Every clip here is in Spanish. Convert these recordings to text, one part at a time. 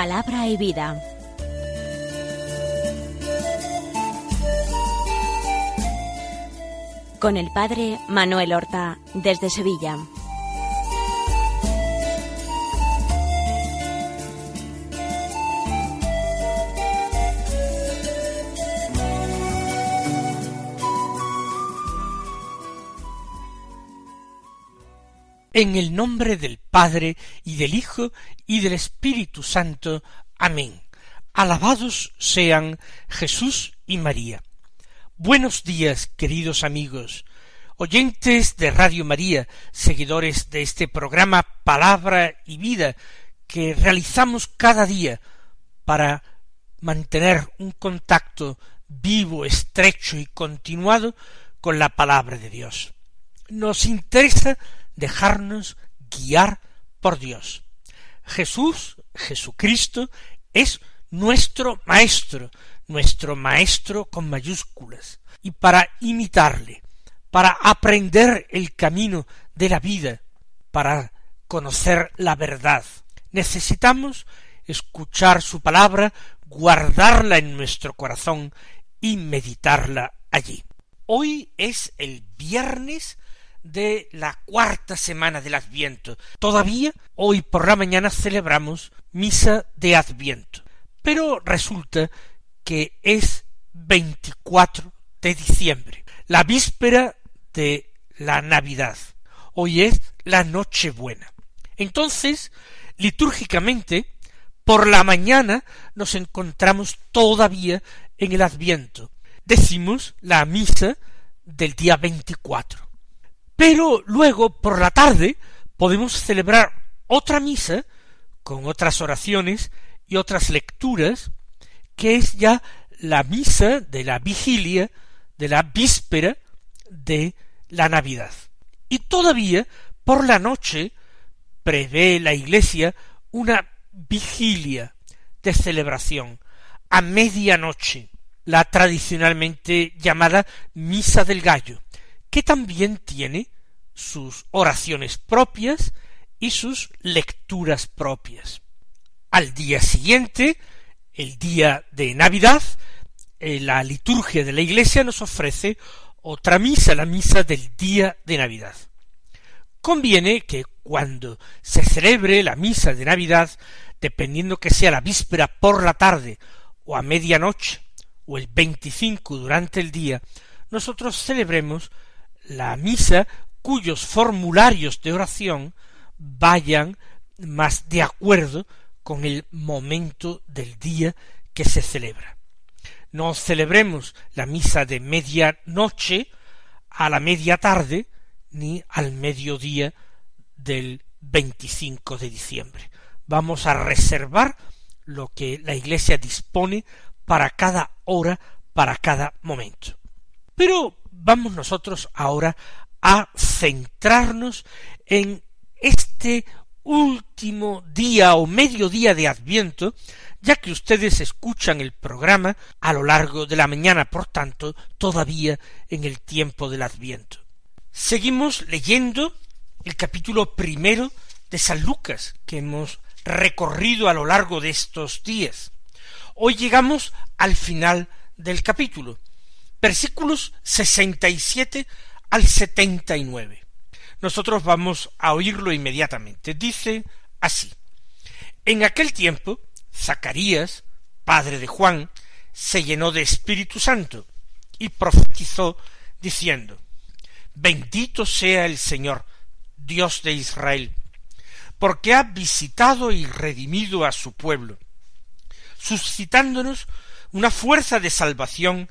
Palabra y vida. Con el padre Manuel Horta desde Sevilla. En el nombre del Padre y del Hijo y del Espíritu Santo. Amén. Alabados sean Jesús y María. Buenos días, queridos amigos, oyentes de Radio María, seguidores de este programa Palabra y Vida que realizamos cada día para mantener un contacto vivo, estrecho y continuado con la palabra de Dios. Nos interesa dejarnos guiar por Dios. Jesús, Jesucristo, es nuestro Maestro, nuestro Maestro con mayúsculas, y para imitarle, para aprender el camino de la vida, para conocer la verdad, necesitamos escuchar su palabra, guardarla en nuestro corazón y meditarla allí. Hoy es el viernes de la cuarta semana del Adviento. Todavía hoy por la mañana celebramos misa de Adviento. Pero resulta que es 24 de diciembre, la víspera de la Navidad. Hoy es la Nochebuena. Entonces, litúrgicamente, por la mañana nos encontramos todavía en el Adviento. Decimos la misa del día 24. Pero luego, por la tarde, podemos celebrar otra misa con otras oraciones y otras lecturas, que es ya la misa de la vigilia, de la víspera de la Navidad. Y todavía, por la noche, prevé la Iglesia una vigilia de celebración a medianoche, la tradicionalmente llamada Misa del Gallo, que también tiene sus oraciones propias y sus lecturas propias. Al día siguiente, el día de Navidad, eh, la liturgia de la Iglesia nos ofrece otra misa, la misa del día de Navidad. Conviene que cuando se celebre la misa de Navidad, dependiendo que sea la víspera por la tarde o a medianoche o el 25 durante el día, nosotros celebremos la misa cuyos formularios de oración vayan más de acuerdo con el momento del día que se celebra. No celebremos la misa de medianoche a la media tarde ni al mediodía del 25 de diciembre. Vamos a reservar lo que la Iglesia dispone para cada hora, para cada momento. Pero vamos nosotros ahora a centrarnos en este último día o mediodía de Adviento, ya que ustedes escuchan el programa a lo largo de la mañana, por tanto, todavía en el tiempo del Adviento. Seguimos leyendo el capítulo primero de San Lucas, que hemos recorrido a lo largo de estos días. Hoy llegamos al final del capítulo, versículos sesenta y siete al setenta y nueve. Nosotros vamos a oírlo inmediatamente. Dice así. En aquel tiempo, Zacarías, padre de Juan, se llenó de Espíritu Santo y profetizó diciendo, Bendito sea el Señor, Dios de Israel, porque ha visitado y redimido a su pueblo, suscitándonos una fuerza de salvación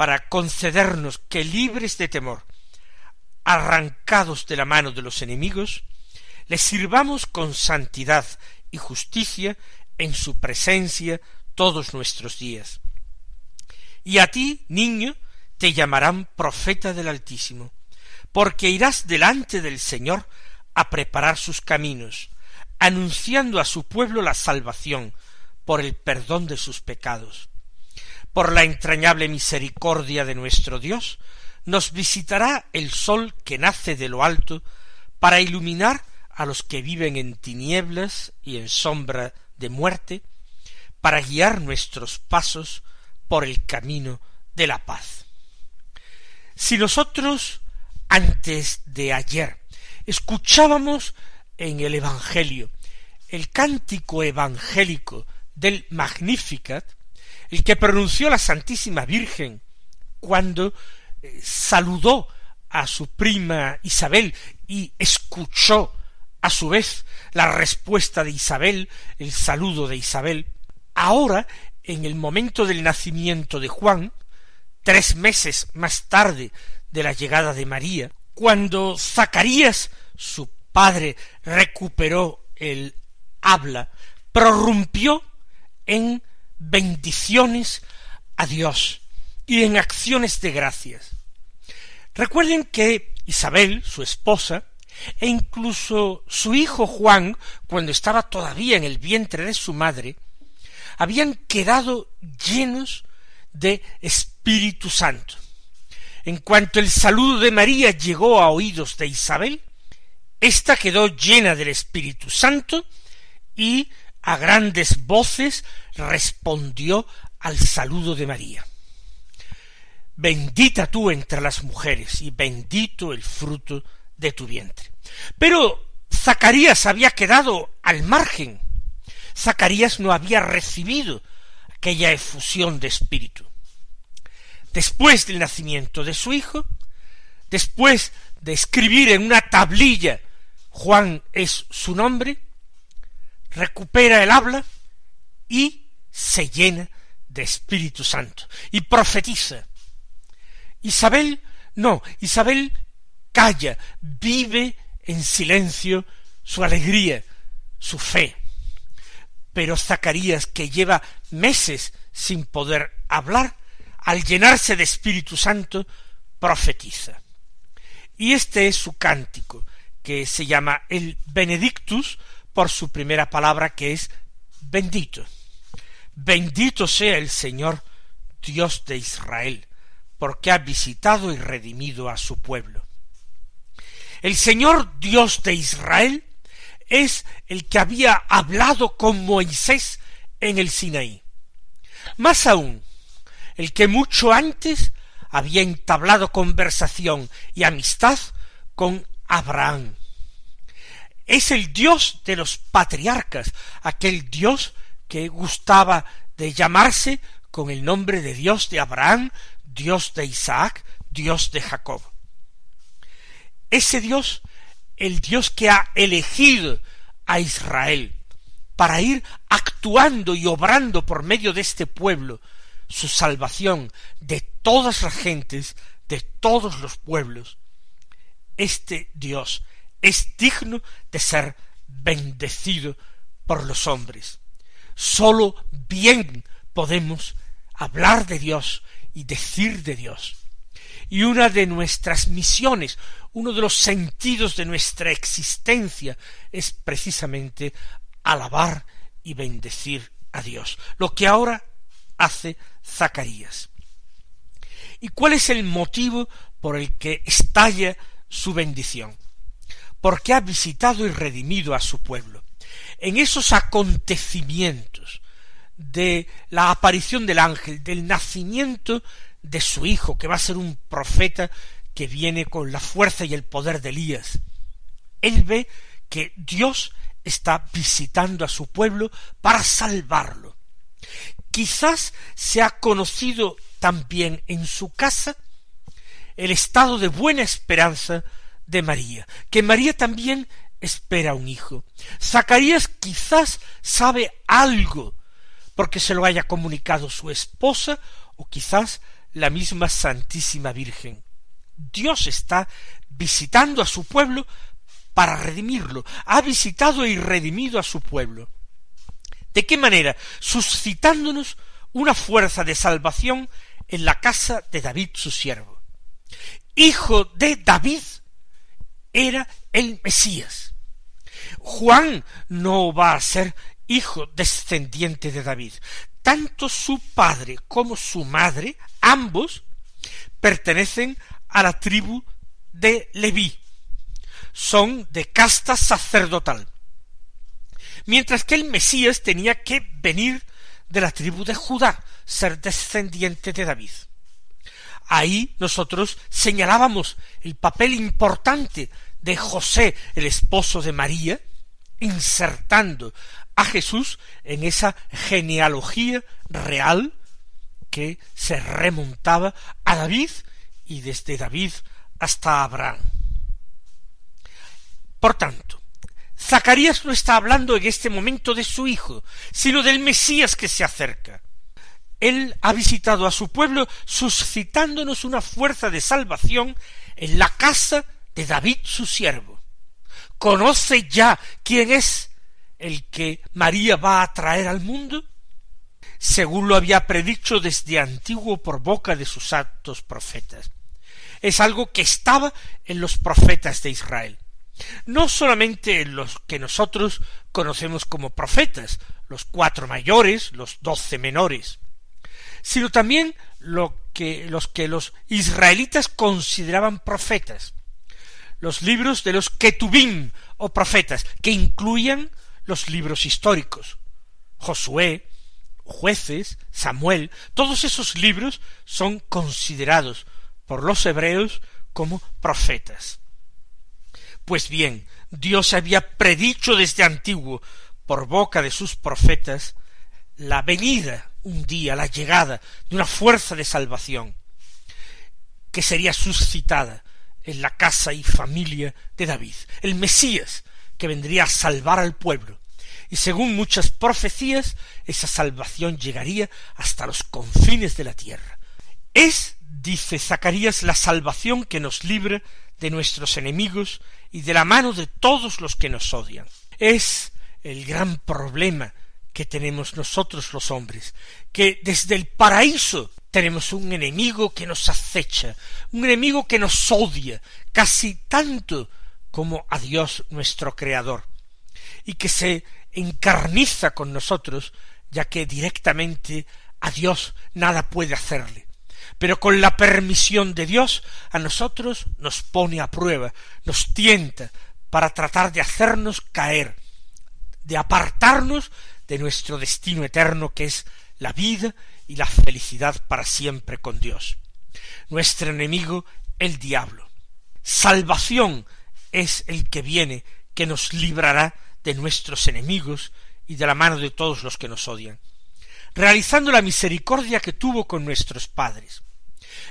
para concedernos que libres de temor arrancados de la mano de los enemigos, le sirvamos con santidad y justicia en su presencia todos nuestros días. y a ti, niño, te llamarán profeta del Altísimo, porque irás delante del Señor a preparar sus caminos, anunciando a su pueblo la salvación por el perdón de sus pecados. Por la entrañable misericordia de nuestro Dios, nos visitará el sol que nace de lo alto para iluminar a los que viven en tinieblas y en sombra de muerte, para guiar nuestros pasos por el camino de la paz. Si nosotros antes de ayer escuchábamos en el Evangelio el cántico evangélico del Magnificat, el que pronunció la Santísima Virgen cuando eh, saludó a su prima Isabel y escuchó a su vez la respuesta de Isabel, el saludo de Isabel, ahora, en el momento del nacimiento de Juan, tres meses más tarde de la llegada de María, cuando Zacarías, su padre, recuperó el habla, prorrumpió en bendiciones a Dios y en acciones de gracias. Recuerden que Isabel, su esposa, e incluso su hijo Juan, cuando estaba todavía en el vientre de su madre, habían quedado llenos de Espíritu Santo. En cuanto el saludo de María llegó a oídos de Isabel, ésta quedó llena del Espíritu Santo y a grandes voces respondió al saludo de María. Bendita tú entre las mujeres y bendito el fruto de tu vientre. Pero Zacarías había quedado al margen. Zacarías no había recibido aquella efusión de espíritu. Después del nacimiento de su hijo, después de escribir en una tablilla Juan es su nombre, recupera el habla y se llena de Espíritu Santo y profetiza. Isabel no, Isabel calla, vive en silencio su alegría, su fe. Pero Zacarías, que lleva meses sin poder hablar, al llenarse de Espíritu Santo, profetiza. Y este es su cántico, que se llama el Benedictus, por su primera palabra que es bendito. Bendito sea el Señor, Dios de Israel, porque ha visitado y redimido a su pueblo. El Señor Dios de Israel es el que había hablado con Moisés en el Sinaí. Más aún, el que mucho antes había entablado conversación y amistad con Abraham, es el Dios de los patriarcas, aquel Dios que gustaba de llamarse con el nombre de Dios de Abraham, Dios de Isaac, Dios de Jacob. Ese Dios, el Dios que ha elegido a Israel para ir actuando y obrando por medio de este pueblo su salvación de todas las gentes, de todos los pueblos. Este Dios es digno de ser bendecido por los hombres. Sólo bien podemos hablar de Dios y decir de Dios. Y una de nuestras misiones, uno de los sentidos de nuestra existencia es precisamente alabar y bendecir a Dios, lo que ahora hace Zacarías. ¿Y cuál es el motivo por el que estalla su bendición? Porque ha visitado y redimido a su pueblo. En esos acontecimientos de la aparición del ángel, del nacimiento de su hijo, que va a ser un profeta que viene con la fuerza y el poder de Elías, él ve que Dios está visitando a su pueblo para salvarlo. Quizás se ha conocido también en su casa el estado de buena esperanza de María, que María también espera un hijo. Zacarías quizás sabe algo porque se lo haya comunicado su esposa o quizás la misma Santísima Virgen. Dios está visitando a su pueblo para redimirlo. Ha visitado y redimido a su pueblo. ¿De qué manera? Suscitándonos una fuerza de salvación en la casa de David su siervo. Hijo de David era el Mesías. Juan no va a ser hijo descendiente de David. Tanto su padre como su madre, ambos, pertenecen a la tribu de Leví. Son de casta sacerdotal. Mientras que el Mesías tenía que venir de la tribu de Judá, ser descendiente de David. Ahí nosotros señalábamos el papel importante de José, el esposo de María, insertando a Jesús en esa genealogía real que se remontaba a David y desde David hasta Abraham. Por tanto, Zacarías no está hablando en este momento de su hijo, sino del Mesías que se acerca. Él ha visitado a su pueblo suscitándonos una fuerza de salvación en la casa de David su siervo. ¿Conoce ya quién es el que María va a traer al mundo? Según lo había predicho desde antiguo por boca de sus actos profetas. Es algo que estaba en los profetas de Israel. No solamente en los que nosotros conocemos como profetas, los cuatro mayores, los doce menores, sino también lo que, los que los israelitas consideraban profetas los libros de los Ketubim o profetas, que incluían los libros históricos. Josué, jueces, Samuel, todos esos libros son considerados por los hebreos como profetas. Pues bien, Dios había predicho desde antiguo, por boca de sus profetas, la venida un día, la llegada de una fuerza de salvación, que sería suscitada en la casa y familia de David, el Mesías que vendría a salvar al pueblo. Y según muchas profecías, esa salvación llegaría hasta los confines de la tierra. Es, dice Zacarías, la salvación que nos libra de nuestros enemigos y de la mano de todos los que nos odian. Es el gran problema que tenemos nosotros los hombres, que desde el paraíso tenemos un enemigo que nos acecha, un enemigo que nos odia casi tanto como a Dios nuestro Creador, y que se encarniza con nosotros, ya que directamente a Dios nada puede hacerle. Pero con la permisión de Dios a nosotros nos pone a prueba, nos tienta para tratar de hacernos caer, de apartarnos de nuestro destino eterno que es la vida y la felicidad para siempre con Dios. Nuestro enemigo, el diablo. Salvación es el que viene, que nos librará de nuestros enemigos y de la mano de todos los que nos odian, realizando la misericordia que tuvo con nuestros padres.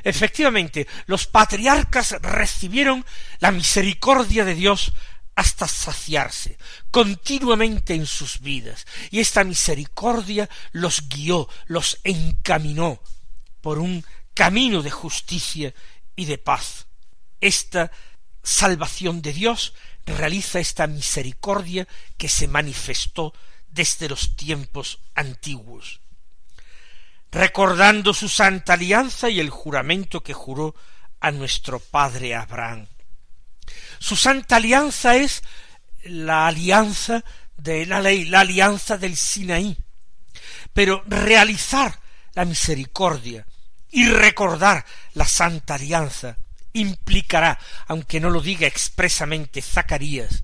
Efectivamente, los patriarcas recibieron la misericordia de Dios hasta saciarse continuamente en sus vidas, y esta misericordia los guió, los encaminó por un camino de justicia y de paz. Esta salvación de Dios realiza esta misericordia que se manifestó desde los tiempos antiguos, recordando su santa alianza y el juramento que juró a nuestro padre Abraham. Su santa alianza es la alianza de la ley, la alianza del Sinaí. Pero realizar la misericordia y recordar la santa alianza implicará, aunque no lo diga expresamente Zacarías,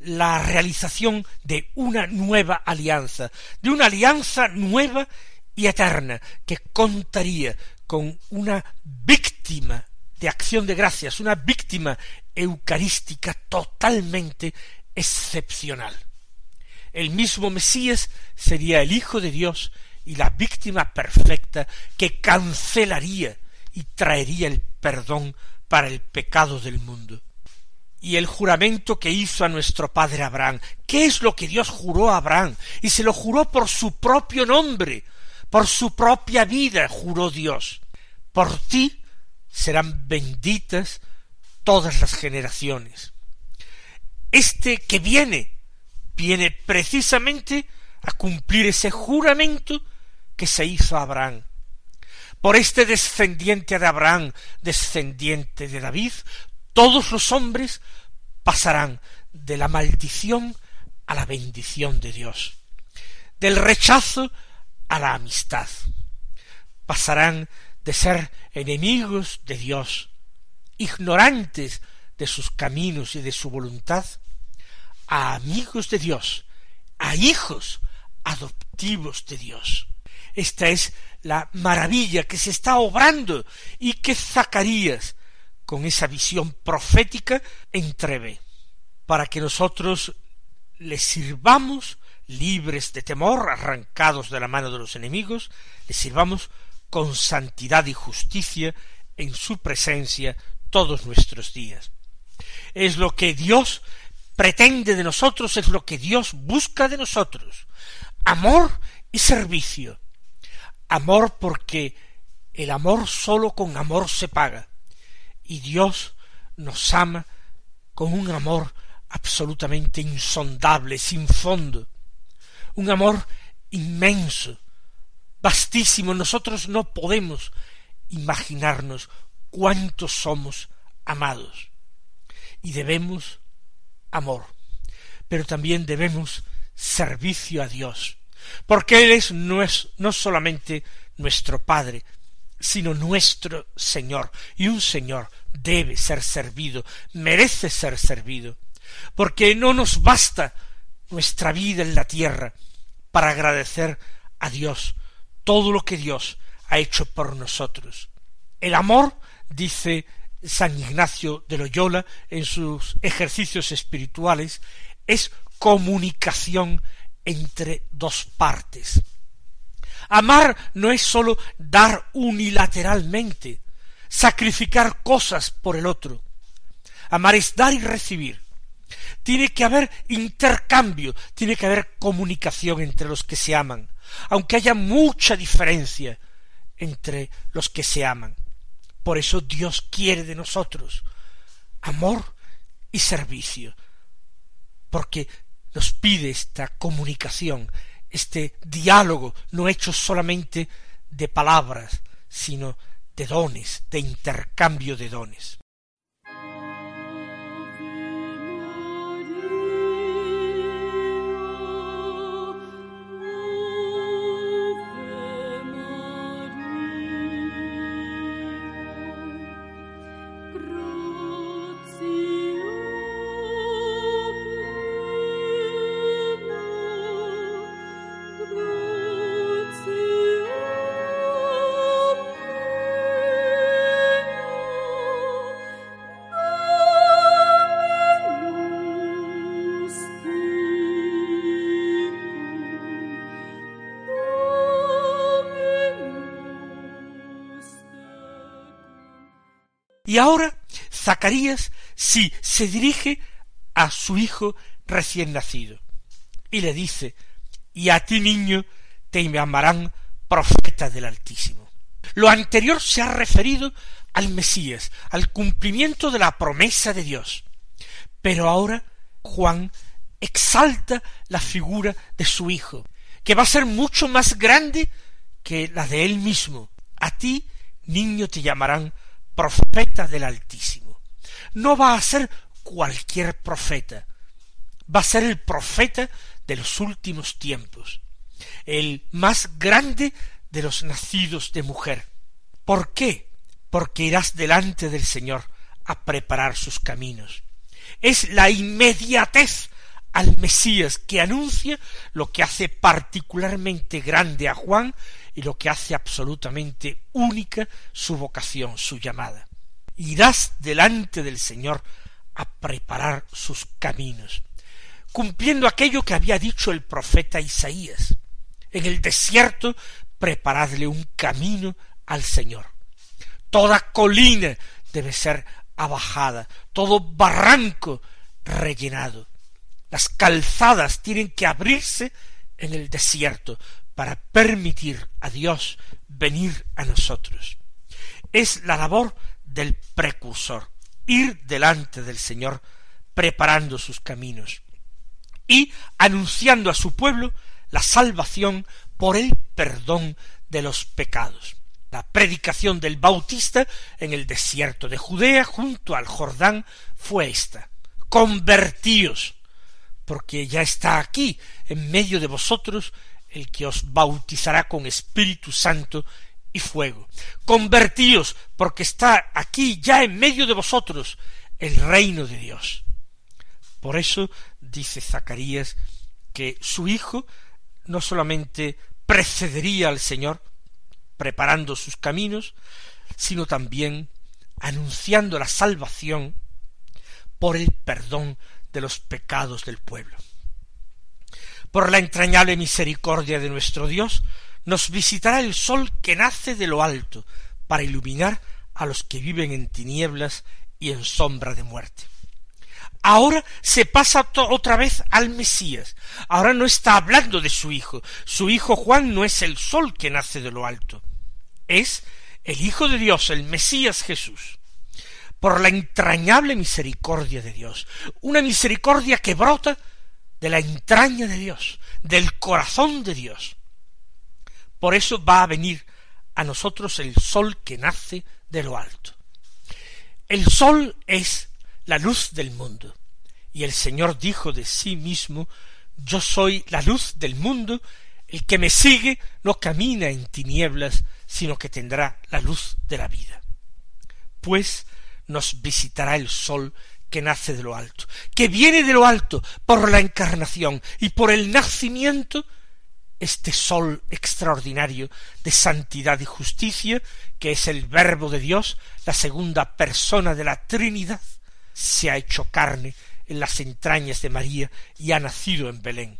la realización de una nueva alianza, de una alianza nueva y eterna, que contaría con una víctima de acción de gracias, una víctima eucarística totalmente excepcional. El mismo Mesías sería el Hijo de Dios y la víctima perfecta que cancelaría y traería el perdón para el pecado del mundo. Y el juramento que hizo a nuestro padre Abraham, ¿qué es lo que Dios juró a Abraham? Y se lo juró por su propio nombre, por su propia vida, juró Dios. Por ti serán benditas todas las generaciones. Este que viene, viene precisamente a cumplir ese juramento que se hizo a Abraham. por este descendiente de Abraham, descendiente de David, todos los hombres pasarán de la maldición a la bendición de Dios, del rechazo a la amistad. Pasarán de ser enemigos de Dios, ignorantes de sus caminos y de su voluntad, a amigos de Dios, a hijos adoptivos de Dios. Esta es la maravilla que se está obrando y que Zacarías, con esa visión profética, entreve, para que nosotros le sirvamos libres de temor, arrancados de la mano de los enemigos, le sirvamos con santidad y justicia en su presencia todos nuestros días. Es lo que Dios pretende de nosotros, es lo que Dios busca de nosotros. Amor y servicio. Amor porque el amor sólo con amor se paga. Y Dios nos ama con un amor absolutamente insondable, sin fondo. Un amor inmenso, vastísimo. Nosotros no podemos imaginarnos cuántos somos amados. Y debemos amor, pero también debemos servicio a Dios, porque Él es no, es, no solamente nuestro Padre, sino nuestro Señor, y un Señor debe ser servido, merece ser servido, porque no nos basta nuestra vida en la tierra para agradecer a Dios todo lo que Dios ha hecho por nosotros. El amor, dice San Ignacio de Loyola en sus ejercicios espirituales, es comunicación entre dos partes. Amar no es sólo dar unilateralmente, sacrificar cosas por el otro. Amar es dar y recibir. Tiene que haber intercambio, tiene que haber comunicación entre los que se aman, aunque haya mucha diferencia entre los que se aman. Por eso Dios quiere de nosotros amor y servicio, porque nos pide esta comunicación, este diálogo, no hecho solamente de palabras, sino de dones, de intercambio de dones. Y ahora Zacarías sí se dirige a su hijo recién nacido y le dice, y a ti niño te llamarán profeta del Altísimo. Lo anterior se ha referido al Mesías, al cumplimiento de la promesa de Dios. Pero ahora Juan exalta la figura de su hijo, que va a ser mucho más grande que la de él mismo. A ti, niño, te llamarán profeta del Altísimo. No va a ser cualquier profeta, va a ser el profeta de los últimos tiempos, el más grande de los nacidos de mujer. ¿Por qué? Porque irás delante del Señor a preparar sus caminos. Es la inmediatez al Mesías que anuncia lo que hace particularmente grande a Juan y lo que hace absolutamente única su vocación, su llamada. Irás delante del Señor a preparar sus caminos, cumpliendo aquello que había dicho el profeta Isaías. En el desierto preparadle un camino al Señor. Toda colina debe ser abajada, todo barranco rellenado. Las calzadas tienen que abrirse en el desierto para permitir a Dios venir a nosotros. Es la labor del precursor, ir delante del Señor preparando sus caminos y anunciando a su pueblo la salvación por el perdón de los pecados. La predicación del Bautista en el desierto de Judea junto al Jordán fue esta. Convertíos, porque ya está aquí en medio de vosotros el que os bautizará con Espíritu Santo y fuego. Convertíos, porque está aquí ya en medio de vosotros el reino de Dios. Por eso dice Zacarías que su hijo no solamente precedería al Señor, preparando sus caminos, sino también anunciando la salvación por el perdón de los pecados del pueblo. Por la entrañable misericordia de nuestro Dios, nos visitará el sol que nace de lo alto, para iluminar a los que viven en tinieblas y en sombra de muerte. Ahora se pasa otra vez al Mesías. Ahora no está hablando de su hijo. Su hijo Juan no es el sol que nace de lo alto es el Hijo de Dios, el Mesías Jesús, por la entrañable misericordia de Dios, una misericordia que brota de la entraña de Dios, del corazón de Dios. Por eso va a venir a nosotros el sol que nace de lo alto. El sol es la luz del mundo, y el Señor dijo de sí mismo, yo soy la luz del mundo, el que me sigue no camina en tinieblas, sino que tendrá la luz de la vida. Pues nos visitará el sol que nace de lo alto, que viene de lo alto por la encarnación y por el nacimiento, este sol extraordinario de santidad y justicia, que es el Verbo de Dios, la segunda persona de la Trinidad, se ha hecho carne en las entrañas de María y ha nacido en Belén.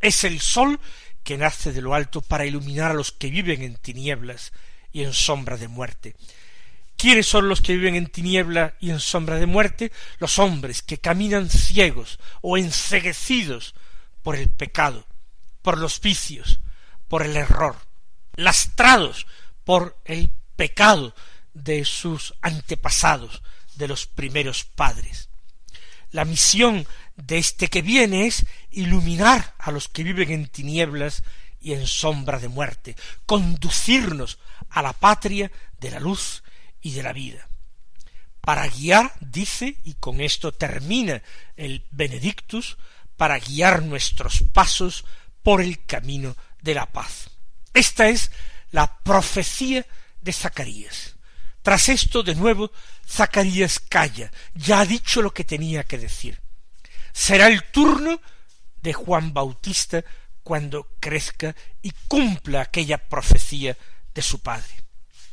Es el sol que nace de lo alto para iluminar a los que viven en tinieblas y en sombra de muerte. ¿Quiénes son los que viven en tiniebla y en sombra de muerte? Los hombres que caminan ciegos o enceguecidos por el pecado, por los vicios, por el error, lastrados por el pecado de sus antepasados, de los primeros padres. La misión de este que viene es iluminar a los que viven en tinieblas y en sombra de muerte, conducirnos a la patria de la luz y de la vida. Para guiar, dice, y con esto termina el Benedictus, para guiar nuestros pasos por el camino de la paz. Esta es la profecía de Zacarías. Tras esto, de nuevo, Zacarías calla, ya ha dicho lo que tenía que decir será el turno de Juan Bautista cuando crezca y cumpla aquella profecía de su padre.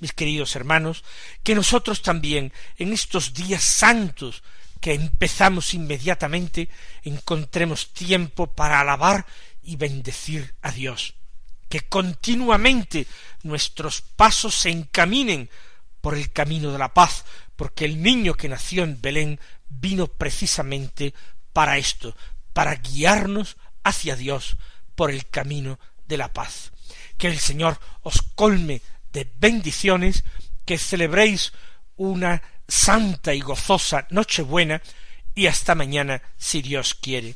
Mis queridos hermanos, que nosotros también en estos días santos que empezamos inmediatamente encontremos tiempo para alabar y bendecir a Dios, que continuamente nuestros pasos se encaminen por el camino de la paz, porque el niño que nació en Belén vino precisamente para esto, para guiarnos hacia Dios por el camino de la paz. Que el Señor os colme de bendiciones, que celebréis una santa y gozosa Nochebuena y hasta mañana si Dios quiere.